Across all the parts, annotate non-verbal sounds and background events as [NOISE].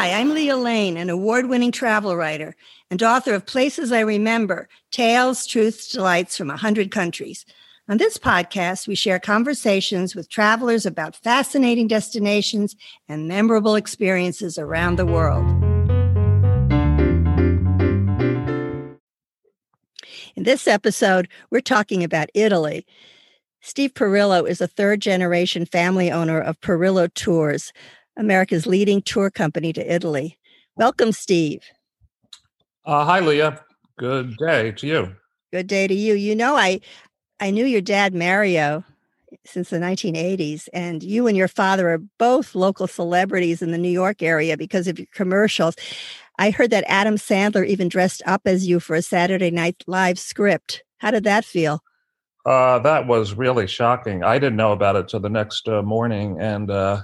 Hi, I'm Leah Lane, an award winning travel writer and author of Places I Remember Tales, Truths, Delights from 100 Countries. On this podcast, we share conversations with travelers about fascinating destinations and memorable experiences around the world. In this episode, we're talking about Italy. Steve Perillo is a third generation family owner of Perillo Tours, America's leading tour company to Italy. Welcome, Steve. Uh, hi, Leah. Good day to you. Good day to you. You know, I I knew your dad, Mario, since the 1980s, and you and your father are both local celebrities in the New York area because of your commercials. I heard that Adam Sandler even dressed up as you for a Saturday Night Live script. How did that feel? Uh, that was really shocking. I didn't know about it till the next uh, morning, and uh,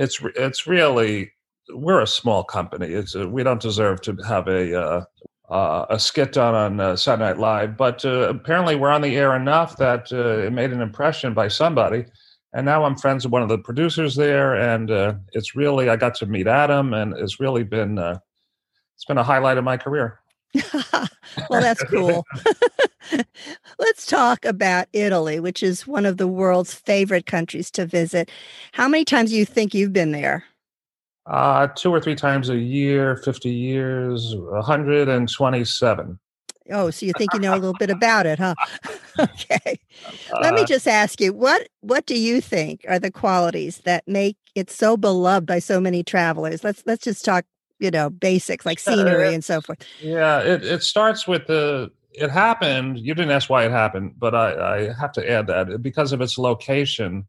it's it's really we're a small company. It's uh, we don't deserve to have a uh, uh, a skit done on uh, Saturday Night Live, but uh, apparently we're on the air enough that uh, it made an impression by somebody. And now I'm friends with one of the producers there, and it's really I got to meet Adam, and it's really been it's been a highlight of my career. [LAUGHS] well, that's cool. [LAUGHS] [LAUGHS] Let's talk about Italy, which is one of the world's favorite countries to visit. How many times do you think you've been there? Uh, two or three times a year, 50 years, 127. Oh, so you think you know a little bit about it, huh? [LAUGHS] [LAUGHS] okay. Let me uh just ask you, what what do you think are the qualities that make it so beloved by so many travelers? Let's let's just talk, you know, basics like scenery and so forth. Yeah, it, it starts with the it happened. You didn't ask why it happened, but I, I have to add that because of its location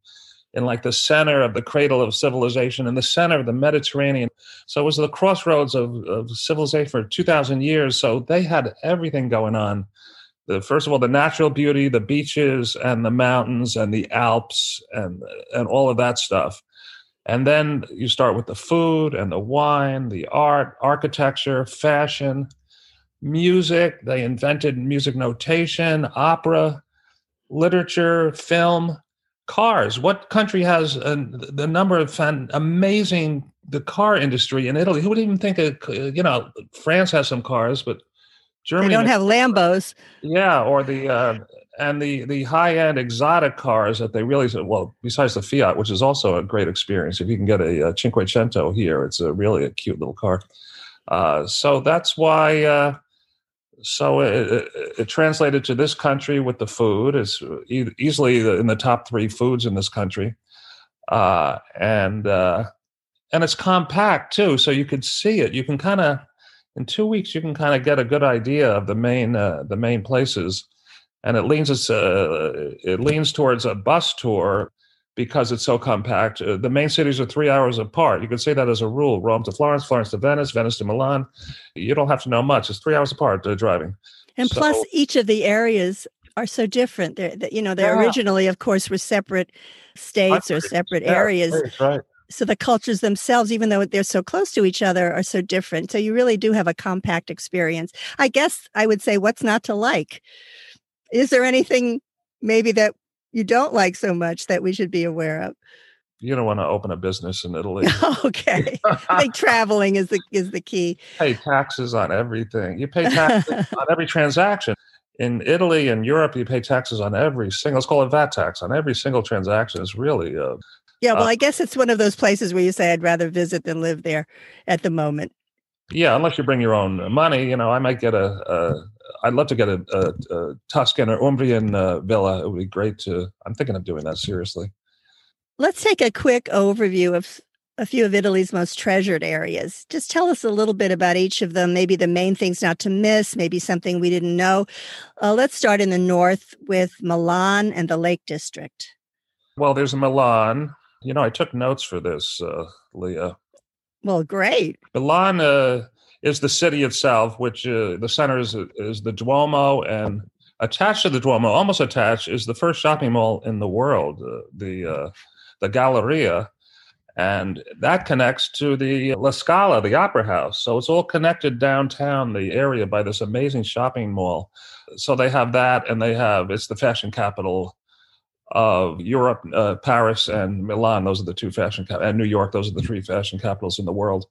in like the center of the cradle of civilization, in the center of the Mediterranean. So it was the crossroads of, of civilization for 2,000 years. So they had everything going on. The, first of all, the natural beauty, the beaches and the mountains and the Alps and, and all of that stuff. And then you start with the food and the wine, the art, architecture, fashion, music. They invented music notation, opera, literature, film cars. What country has a, the number of fan, amazing the car industry in Italy? Who would even think of, you know, France has some cars, but Germany they don't have Lambos. Yeah, or the uh, and the the high end exotic cars that they really well besides the Fiat, which is also a great experience. If you can get a, a Cinquecento here, it's a really a cute little car. Uh, so that's why. Uh, so it, it, translated to this country with the food is easily in the top three foods in this country, uh, and uh, and it's compact too, so you could see it. You can kind of in two weeks you can kind of get a good idea of the main uh, the main places, and it leans it's, uh, it leans towards a bus tour because it's so compact. Uh, the main cities are three hours apart. You could say that as a rule Rome to Florence, Florence to Venice, Venice to Milan. You don't have to know much. It's three hours apart uh, driving. And so, plus, each of the areas are so different. They're, you know, they yeah. originally, of course, were separate states or separate yeah, areas. Right. So the cultures themselves, even though they're so close to each other, are so different. So you really do have a compact experience. I guess I would say, what's not to like? Is there anything maybe that you don't like so much that we should be aware of? You don't want to open a business in Italy. [LAUGHS] okay, I think traveling is the is the key. [LAUGHS] Pay taxes on everything. You pay taxes on every transaction. In Italy and Europe, you pay taxes on every single. Let's call it VAT tax on every single transaction. It's really. Uh, yeah, well, uh, I guess it's one of those places where you say I'd rather visit than live there at the moment. Yeah, unless you bring your own money, you know, I might get a, a I'd love to get a, a, a Tuscan or Umbrian uh, villa. It would be great to. I'm thinking of doing that seriously. Let's take a quick overview of a few of Italy's most treasured areas. Just tell us a little bit about each of them, maybe the main things not to miss, maybe something we didn't know. Uh, let's start in the north with Milan and the Lake District. Well, there's Milan. You know, I took notes for this, uh, Leah. Well, great. Milan uh, is the city itself, which uh, the center is, is the Duomo, and attached to the Duomo, almost attached, is the first shopping mall in the world, uh, the uh, the Galleria, and that connects to the La Scala, the Opera House. So it's all connected downtown the area by this amazing shopping mall. So they have that, and they have it's the fashion capital of Europe, uh, Paris, and Milan. Those are the two fashion cap- and New York. Those are the three fashion capitals in the world.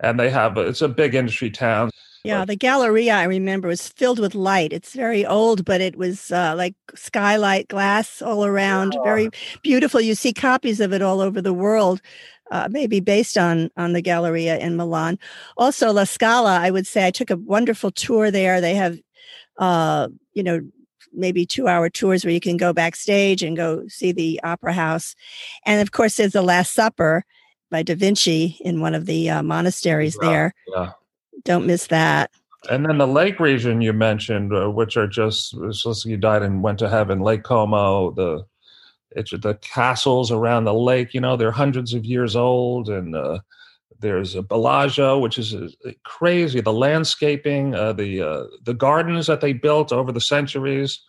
And they have it's a big industry town. Yeah, the Galleria I remember was filled with light. It's very old, but it was uh, like skylight glass all around, yeah. very beautiful. You see copies of it all over the world. Uh, maybe based on on the Galleria in Milan. Also, La Scala, I would say I took a wonderful tour there. They have, uh, you know, maybe two hour tours where you can go backstage and go see the opera house, and of course, there's the Last Supper by Da Vinci in one of the uh, monasteries yeah, there. Yeah. Don't miss that. And then the lake region you mentioned, uh, which are just, you died and went to heaven, Lake Como, the it's the castles around the lake. You know, they're hundreds of years old, and uh, there's a Bellagio, which is uh, crazy. The landscaping, uh, the uh, the gardens that they built over the centuries.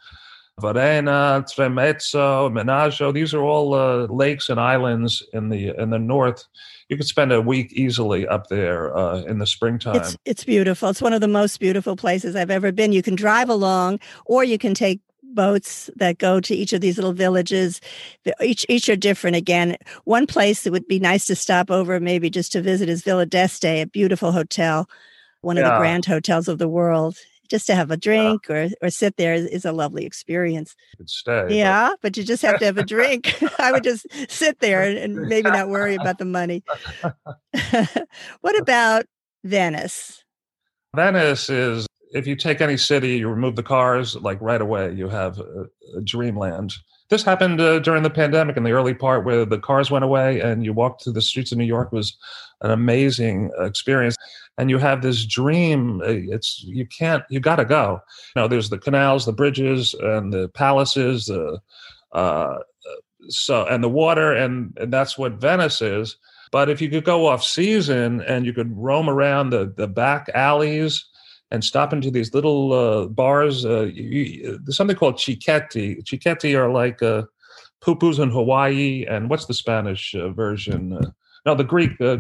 Varenna, Tremezzo, Menaggio. These are all uh, lakes and islands in the in the north. You could spend a week easily up there uh, in the springtime. It's, it's beautiful. It's one of the most beautiful places I've ever been. You can drive along, or you can take boats that go to each of these little villages. Each each are different. Again, one place that would be nice to stop over, maybe just to visit, is Villa d'Este, a beautiful hotel, one of the grand hotels of the world just to have a drink yeah. or or sit there is, is a lovely experience. Stay, yeah, but... but... you just have to have a drink. [LAUGHS] I would just sit there and, and maybe not worry [LAUGHS] about the money. [LAUGHS] what about Venice? Venice is if you take any city, you remove the cars, like right away, you have a, a dreamland. This happened uh, during the pandemic in the early part where the cars went away and you walked through the streets of New York was an amazing experience. And you have this dream. Uh, it's you can't you got to go. You know, there's the canals, the bridges, and the palaces. The uh, so and the water, and, and that's what Venice is. But if you could go off season and you could roam around the the back alleys and stop into these little uh, bars. Uh, you, there's something called cicchetti. Cicchetti are like uh, pupus in Hawaii. And what's the Spanish uh, version? Uh, no, the Greek. Uh,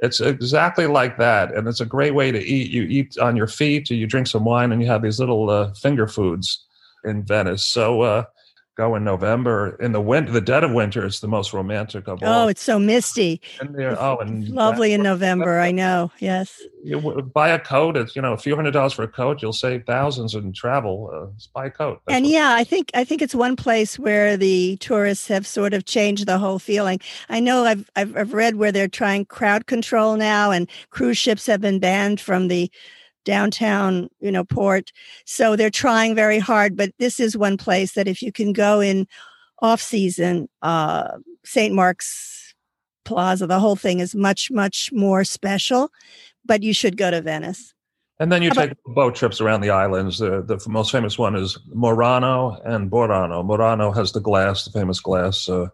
it's exactly like that, and it's a great way to eat. You eat on your feet, you drink some wine, and you have these little finger foods in Venice. So go in November. In the winter, the dead of winter, it's the most romantic of all. Oh, it's so misty. And there, oh, and lovely in November. I know. Yes. You buy a coat. It's you know a few hundred dollars for a coat. You'll save thousands in travel. Uh, buy a coat. That's and what, yeah, I think I think it's one place where the tourists have sort of changed the whole feeling. I know I've I've, I've read where they're trying crowd control now, and cruise ships have been banned from the downtown, you know, port. So they're trying very hard, but this is one place that if you can go in off season, uh, St. Mark's Plaza, the whole thing is much, much more special, but you should go to Venice. And then you take boat trips around the islands. The, the most famous one is Murano and Burano. Murano has the glass, the famous glass uh,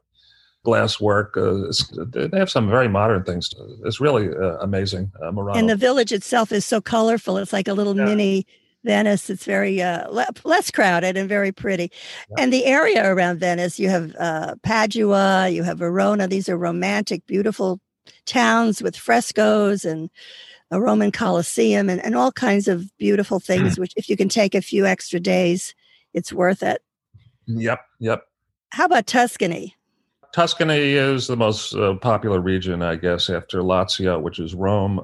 glass work. Uh, they have some very modern things. It's really uh, amazing. Uh, Murano. And the village itself is so colorful. It's like a little yeah. mini Venice. It's very uh, le- less crowded and very pretty. Yeah. And the area around Venice, you have uh, Padua, you have Verona. These are romantic, beautiful towns with frescoes and a Roman Colosseum and, and all kinds of beautiful things, which if you can take a few extra days, it's worth it. Yep. Yep. How about Tuscany? Tuscany is the most uh, popular region, I guess, after Lazio, which is Rome.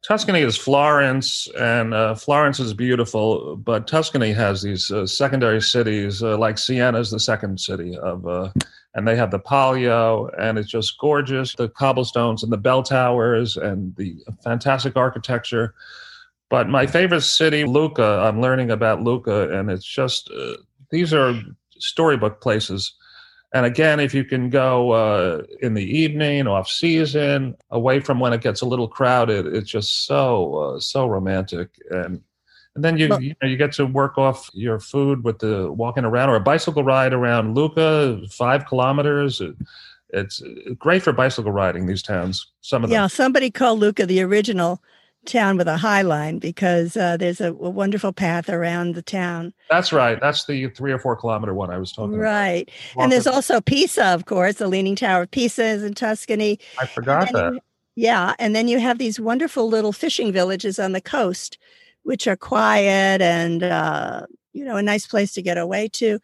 Tuscany is Florence, and uh, Florence is beautiful, but Tuscany has these uh, secondary cities, uh, like Siena is the second city of, uh, and they have the Palio, and it's just gorgeous. The cobblestones and the bell towers and the fantastic architecture. But my favorite city, Lucca, I'm learning about Lucca, and it's just uh, these are storybook places and again, if you can go uh, in the evening, off season, away from when it gets a little crowded, it's just so uh, so romantic. And and then you well, you, know, you get to work off your food with the walking around or a bicycle ride around Lucca, five kilometers. It's great for bicycle riding. These towns, some of them. Yeah, somebody called Lucca the original town with a high line because uh, there's a, a, wonderful path around the town. That's right. That's the three or four kilometer one I was talking right. about. Right. And there's also Pisa, of course, the Leaning Tower of Pisa is in Tuscany. I forgot that. You, yeah. And then you have these wonderful little fishing villages on the coast, which are quiet and, uh, you know, a nice place to get away to.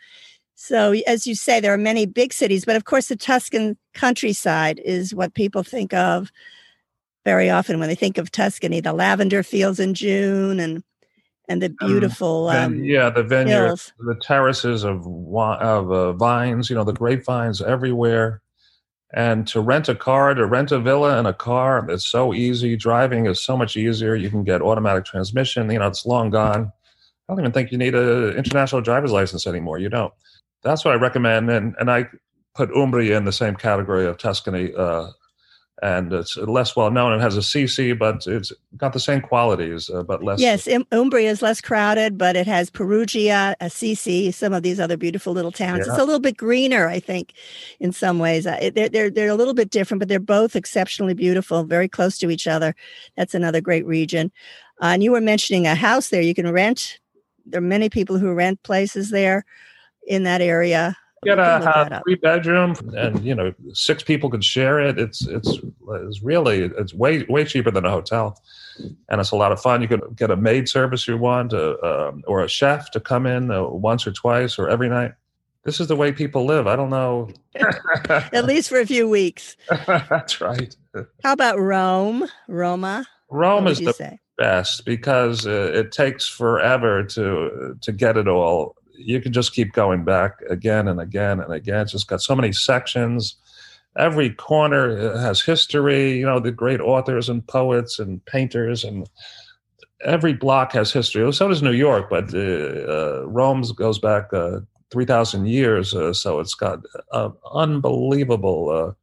So, as you say, there are many big cities, but of course, the Tuscan countryside is what people think of very often when they think of Tuscany, the lavender fields in June and and the beautiful um, um, yeah the vineyards the terraces of of uh, vines you know the grapevines everywhere. And to rent a car to rent a villa and a car it's so easy. Driving is so much easier. You can get automatic transmission. You know it's long gone. I don't even think you need an international driver's license anymore you don't. That's what i recommend. And and i put umbria in the same category of tuscany uh, and it's less well known. It has a CC, but it's got the same qualities, uh, but less. Yes, Umbria is less crowded, but it has Perugia, Assisi, some of these other beautiful little towns. Yeah. It's a little bit greener, I think, in some ways. Uh, they're, they're, they're a little bit different, but they're both exceptionally beautiful, very close to each other. That's another great region. Uh, and you were mentioning a house there you can rent. There are many people who rent places there in that area get a, a three bedroom and you know six people can share it. It's it's it's really it's way way cheaper than a hotel. And it's a lot of fun. You can get a maid service you want uh, um, or a chef to come in uh, once or twice or every night. This is the way people live. I don't know. [LAUGHS] At least for a few weeks. [LAUGHS] That's right. How about rome? Roma? Rome is the say? best because uh, it takes forever to to get it all you can just keep going back again and again and again. It's just got so many sections. Every corner uh, has history. You know, the great authors and poets and painters, and every block has history. So does New York, but uh, uh, Rome goes back uh, three thousand years. Uh, so it's got unbelievable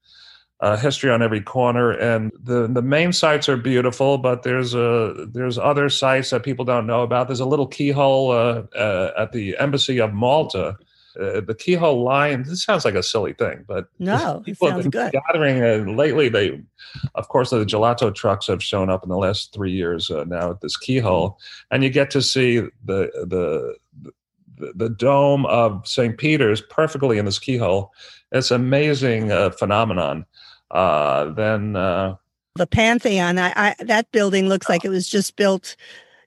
uh, uh, history on every corner, and the the main sites are beautiful. But there's a there's other sites that people don't know about. There's a little keyhole uh, uh, at the embassy of Malta. Uh, the keyhole line. This sounds like a silly thing, but no, people have been good. gathering. And lately, they, of course, the gelato trucks have shown up in the last three years uh, now at this keyhole, and you get to see the the the, the dome of St. Peter's perfectly in this keyhole. It's amazing uh, phenomenon uh, then uh, the Pantheon. I, I, that building looks like it was just built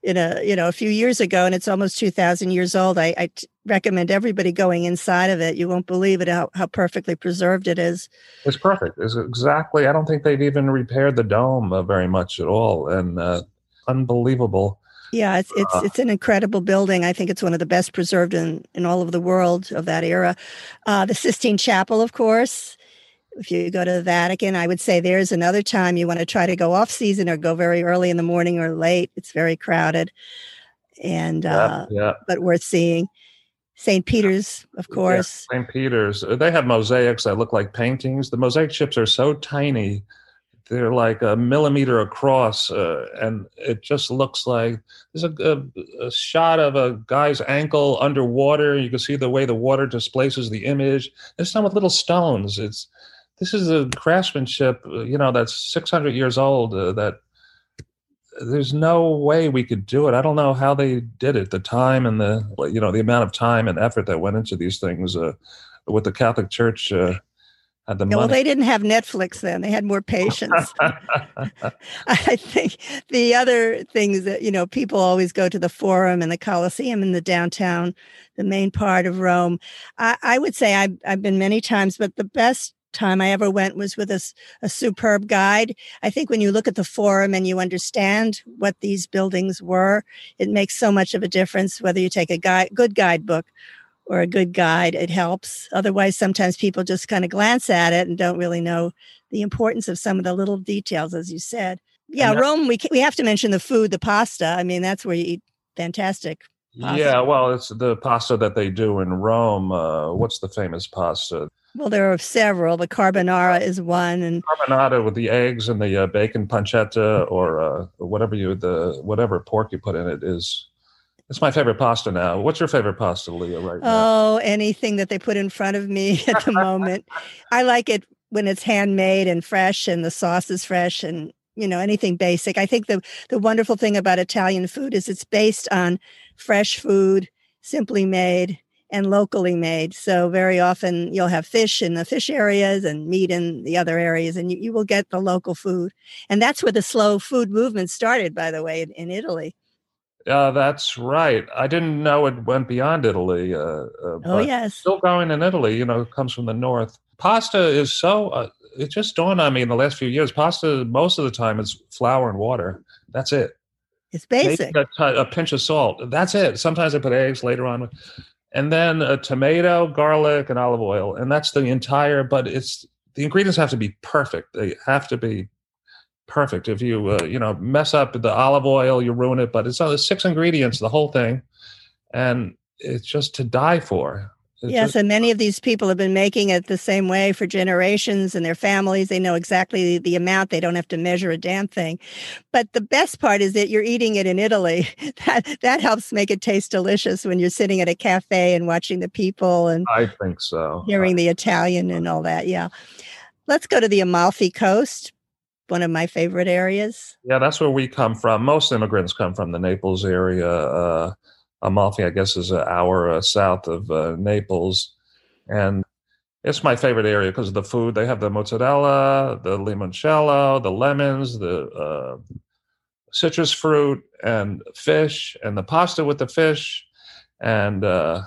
in a you know a few years ago, and it's almost two thousand years old. I, I t- recommend everybody going inside of it. You won't believe it how, how perfectly preserved it is. It's perfect. It's exactly. I don't think they've even repaired the dome uh, very much at all, and uh, unbelievable. Yeah, it's it's uh, it's an incredible building. I think it's one of the best preserved in in all of the world of that era. Uh, the Sistine Chapel, of course, if you go to the Vatican, I would say there's another time you want to try to go off season or go very early in the morning or late. It's very crowded, and yeah, uh, yeah. but worth seeing. St. Peter's, of course. Yeah, St. Peter's. Uh, they have mosaics that look like paintings. The mosaic chips are so tiny; they're like a millimeter across, uh, and it just looks like there's a, a, a, shot of a guy's ankle underwater. You can see the way the water displaces the image. It's done with little stones. It's this is a craftsmanship, uh, you know, that's 600 years old. Uh, that there's no way we could do it. I don't know how they did it. The time and the, you know, the amount of time and effort that went into these things. Uh, with the Catholic Church uh, had the yeah, Well, they didn't have Netflix then. They had more patience. [LAUGHS] [LAUGHS] I think the other things that you know, people always go to the Forum and the Colosseum in the downtown, the main part of Rome. I, I would say I've, I've been many times, but the best time I ever went was with a, a superb guide. I think when you look at the forum and you understand what these buildings were, it makes so much of a difference whether you take a guide, good guidebook or a good guide, it helps. Otherwise, sometimes people just kind of glance at it and don't really know the importance of some of the little details, as you said. Yeah, Rome, we, we have to mention the food, the pasta. I mean, that's where you eat fantastic Pasta. Yeah, well, it's the pasta that they do in Rome. Uh, what's the famous pasta? Well, there are several. The carbonara is one, and carbonara with the eggs and the uh, bacon pancetta, or uh, whatever you the whatever pork you put in it is. It's my favorite pasta now. What's your favorite pasta, Leah? Right now? Oh, anything that they put in front of me [LAUGHS] at the moment. I like it when it's handmade and fresh, and the sauce is fresh, and you know anything basic. I think the the wonderful thing about Italian food is it's based on fresh food, simply made and locally made. So very often you'll have fish in the fish areas and meat in the other areas, and you, you will get the local food. And that's where the slow food movement started, by the way, in, in Italy. Uh, that's right. I didn't know it went beyond Italy. Uh, uh, oh yes, still going in Italy. You know, it comes from the north. Pasta is so uh, it just dawned on me in the last few years. Pasta, most of the time, is flour and water. That's it. It's basic. A, a, pinch of salt. That's it. Sometimes I put eggs later on, and then a tomato, garlic, and olive oil, and that's the entire. But it's the ingredients have to be perfect. They have to be perfect. If you uh, you know mess up the olive oil, you ruin it. But it's only six ingredients, the whole thing, and it's just to die for. Yes, just, and many of these people have been making it the same way for generations and their families. They know exactly the amount. They don't have to measure a damn thing. But the best part is that you're eating it in Italy. [LAUGHS] That that helps make it taste delicious when you're sitting at a cafe and watching the people and I think so. Hearing the Italian and all that. Yeah. Let's go to the Amalfi Coast, one of my favorite areas. Yeah, that's where we come from. Most immigrants come from the Naples area. Uh, Amalfi, I guess, is an hour uh, south of uh, Naples, and it's my favorite area because of the food. They have the mozzarella, the limoncello, the lemons, the uh, citrus fruit, and fish, and the pasta with the fish, and uh,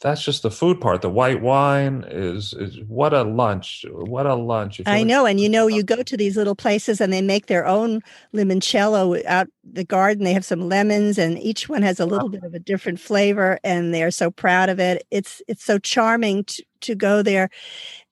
that's just the food part. The white wine is is what a lunch! What a lunch! I know, and you know, you go to these little places and they make their own limoncello out the garden. They have some lemons, and each one has a little bit of a different flavor, and they are so proud of it. It's it's so charming to to go there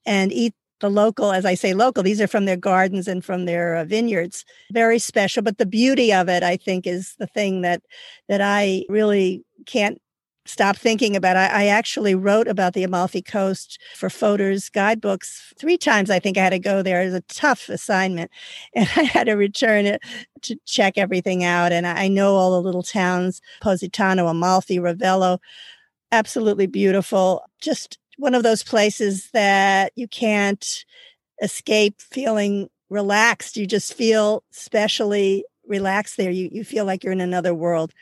and eat the local, as I say, local. These are from their gardens and from their uh, vineyards. Very special, but the beauty of it, I think, is the thing that that I really can't stop thinking about. I, I, actually wrote about the Amalfi Coast for Fodor's guidebooks three times. I think I had to go there. It was a tough assignment, [LAUGHS] and I had to return it to check everything out. And I know all the little towns: Positano, Amalfi, Ravello. Absolutely beautiful. Just one of those places that you can't escape feeling relaxed. You just feel specially relaxed there. You you feel like you're in another world.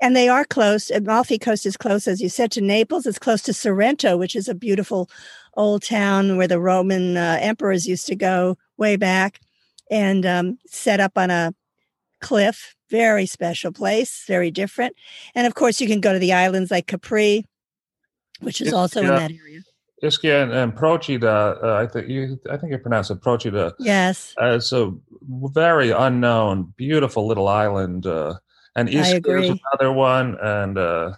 And they are close. Amalfi Coast is close, as you said, to Naples. It's close to Sorrento, which is a beautiful old town where the Roman uh, emperors used to go way back and um, set up on a cliff. Very special place, very different. And of course, you can go to the islands like Capri, which is also in that area. Ischia and, and Procida, uh, I think you, I think you pronounce it Procida. Yes, uh, it's a very unknown, beautiful little island uh, and East is another one, and uh,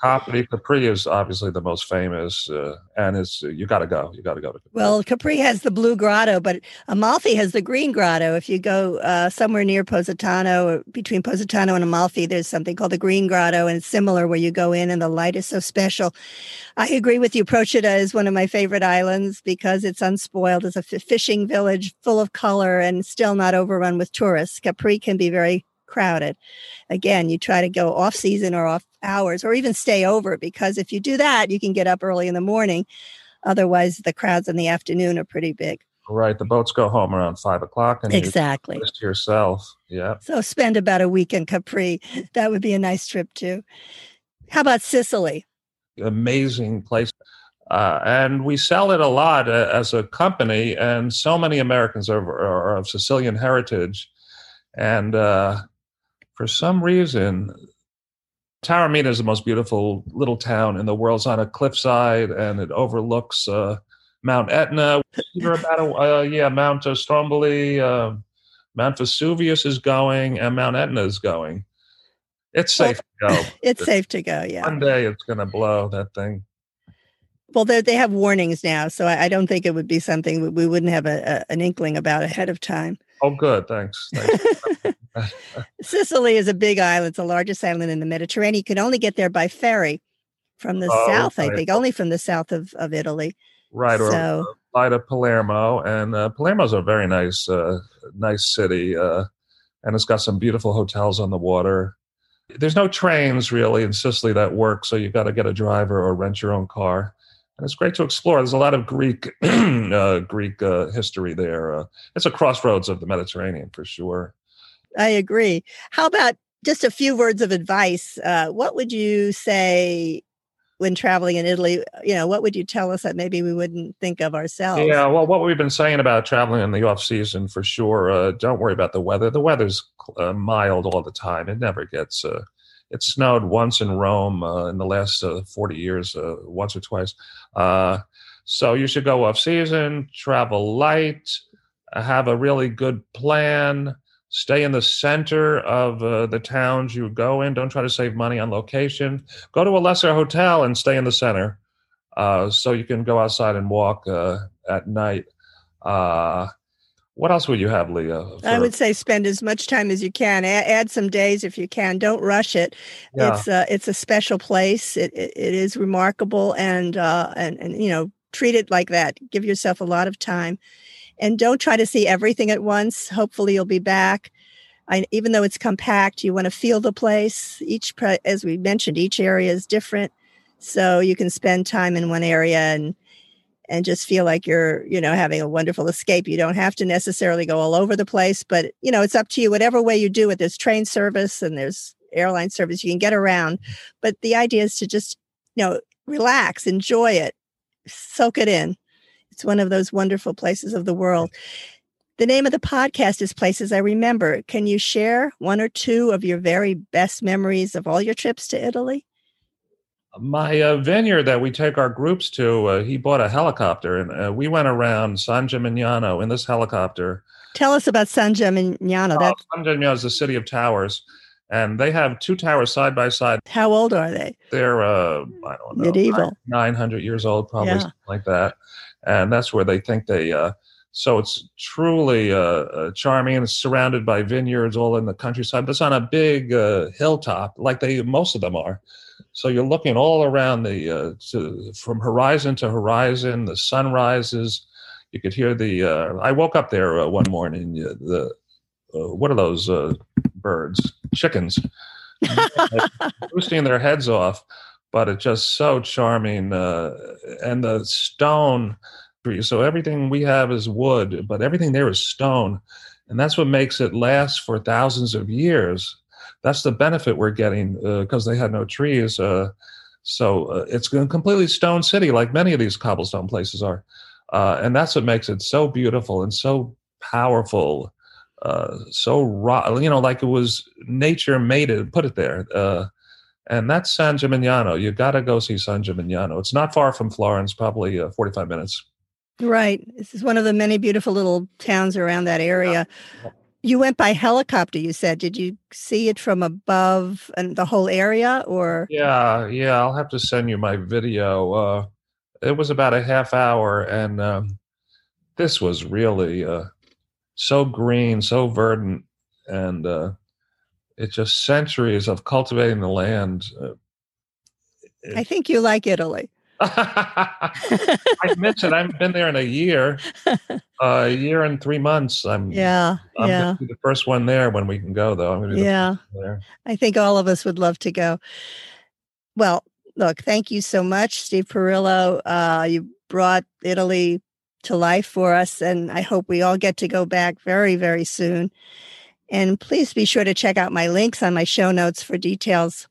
Capri Capri is obviously the most famous, uh, and it's you got to go. You got to go to. Capri. Well, Capri has the blue grotto, but Amalfi has the green grotto. If you go uh, somewhere near Positano, or between Positano and Amalfi, there's something called the green grotto, and it's similar where you go in, and the light is so special. I agree with you. Procida is one of my favorite islands because it's unspoiled. It's a f- fishing village full of color and still not overrun with tourists. Capri can be very crowded. Again, you try to go off season or off hours or even stay over because if you do that, you can get up early in the morning. Otherwise, the crowds in the afternoon are pretty big. Right. The boats go home around five o'clock and exactly you to yourself. Yeah. So spend about a week in Capri. [LAUGHS] That would be a nice trip too. How about Sicily? Amazing place. Uh, and we sell it a lot uh, as a company, and so many Americans are, are of Sicilian heritage. And uh, for some reason, Taormina is the most beautiful little town in the world. It's on a cliffside and it overlooks uh, Mount Etna. You're about a, uh, yeah, Mount Stromboli, uh, Mount Vesuvius is going, and Mount Etna is going. It's safe well, to go. [LAUGHS] It's safe to go. Yeah. One day it's going to blow that thing. Well, they have warnings now, so I, I, don't think it would be something we wouldn't have a, a, an inkling about ahead of time. Oh, good. Thanks. Thanks. [LAUGHS] [LAUGHS] Sicily is a big island. It's the largest island in the Mediterranean. You can only get there by ferry from the oh, south, I think, only from the south of, of Italy. Right. So, or fly to Palermo. And uh, Palermo's a very nice, uh, nice city. Uh, and it's got some beautiful hotels on the water. There's no trains really in Sicily that work. So you've got to get a driver or rent your own car and it's great to explore. There's a lot of Greek [CLEARS THROAT] uh, Greek uh, history there. Uh, it's a crossroads of the Mediterranean for sure. I agree. How about just a few words of advice? Uh, what would you say when traveling in Italy? You know, what would you tell us that maybe we wouldn't think of ourselves? Yeah, well, what we've been saying about traveling in the off season for sure. Uh, don't worry about the weather. The weather's uh, mild all the time. It never gets it snowed once in Rome uh, in the last uh, 40 years, uh, once or twice. Uh, so you should go off season, travel light, have a really good plan. Stay in the center of uh, the towns you go in. Don't try to save money on location. Go to a lesser hotel and stay in the center, uh, so you can go outside and walk uh, at night. Uh, what else would you have, Leah? For... I would say spend as much time as you can. Add, add some days if you can. Don't rush it. Yeah. It's a, it's a special place. It, it, it is remarkable, and uh, and and you know treat it like that. Give yourself a lot of time, and don't try to see everything at once. Hopefully, you'll be back. I, even though it's compact, you want to feel the place. Each, as we mentioned, each area is different, so you can spend time in one area and and just feel like you're, you know, having a wonderful escape. You don't have to necessarily go all over the place, but you know, it's up to you. Whatever way you do it, there's train service and there's airline service. You can get around, but the idea is to just, you know, relax, enjoy it, soak it in. It's one of those wonderful places of the world. The name of the podcast is Places I Remember. Can you share one or two of your very best memories of all your trips to Italy? my uh, vineyard that we take our groups to, uh, he bought a helicopter, and uh, we went around San Gimignano in this helicopter. Tell us about San Gimignano. Oh, San Gimignano is the city of towers, and they have two towers side by side. How old are they? They're uh, I don't know, medieval, nine hundred years old, probably yeah. like that, and that's where they think they. Uh, so it's truly uh, charming, and it's surrounded by vineyards all in the countryside. But it's on a big hilltop, like they most of them are. So you're looking all around the uh, to, from horizon to horizon. The sun rises. You could hear the. Uh, I woke up there uh, one morning. the uh, what are those uh, birds? Chickens, [LAUGHS] boosting their heads off. But it's just so charming, uh, and the stone tree. So everything we have is wood, but everything there is stone, and that's what makes it last for thousands of years that's the benefit we're getting because uh, they had no trees. Uh, so uh, it's a completely stone city, like many of these cobblestone places are, uh, and that's what makes it so beautiful and so powerful. Uh, so raw, you know, like it was nature made it, put it there. Uh, and that's San Gimignano. You got to go see San Gimignano. It's not far from Florence, probably 45 minutes. Right. This is one of the many beautiful little towns around that area. Yeah. You went by helicopter, you said. Did you see it from above and the whole area or? Yeah, yeah. I'll have to send you my video. Uh, it was about a half hour, and um, this was really uh, so green, so verdant, and uh, it's just centuries of cultivating the land. Uh, I think you like Italy. [LAUGHS] I mentioned I've been there in a year, [LAUGHS] uh, a year and three months. I'm yeah, I'm yeah. the first one there when we can go, though. I'm gonna be yeah. I think all of us would love to go. Well, look, thank you so much, Steve Perillo. Uh, you brought Italy to life for us, and I hope we all get to go back very, very soon. And please be sure to check out my links on my show notes for details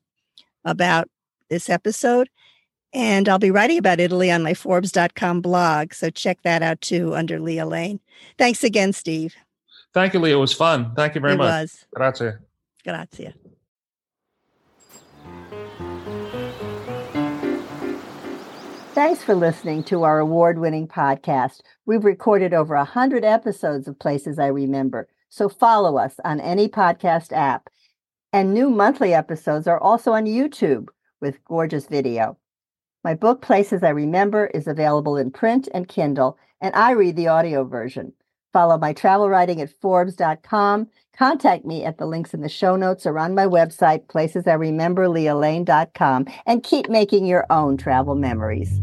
about this episode. And I'll be writing about Italy on my Forbes.com blog. So check that out too under Leah Lane. Thanks again, Steve. Thank you, Leah. It was fun. Thank you very it much. It was. Grazie. Grazie. Thanks for listening to our award winning podcast. We've recorded over 100 episodes of Places I Remember, so follow us on any podcast app. And new monthly episodes are also on YouTube with gorgeous video. My book, Places I Remember, is available in print and Kindle, and I read the audio version. Follow my travel writing at Forbes.com. Contact me at the links in the show notes or on my website, places I placesirememberlealane.com, and keep making your own travel memories.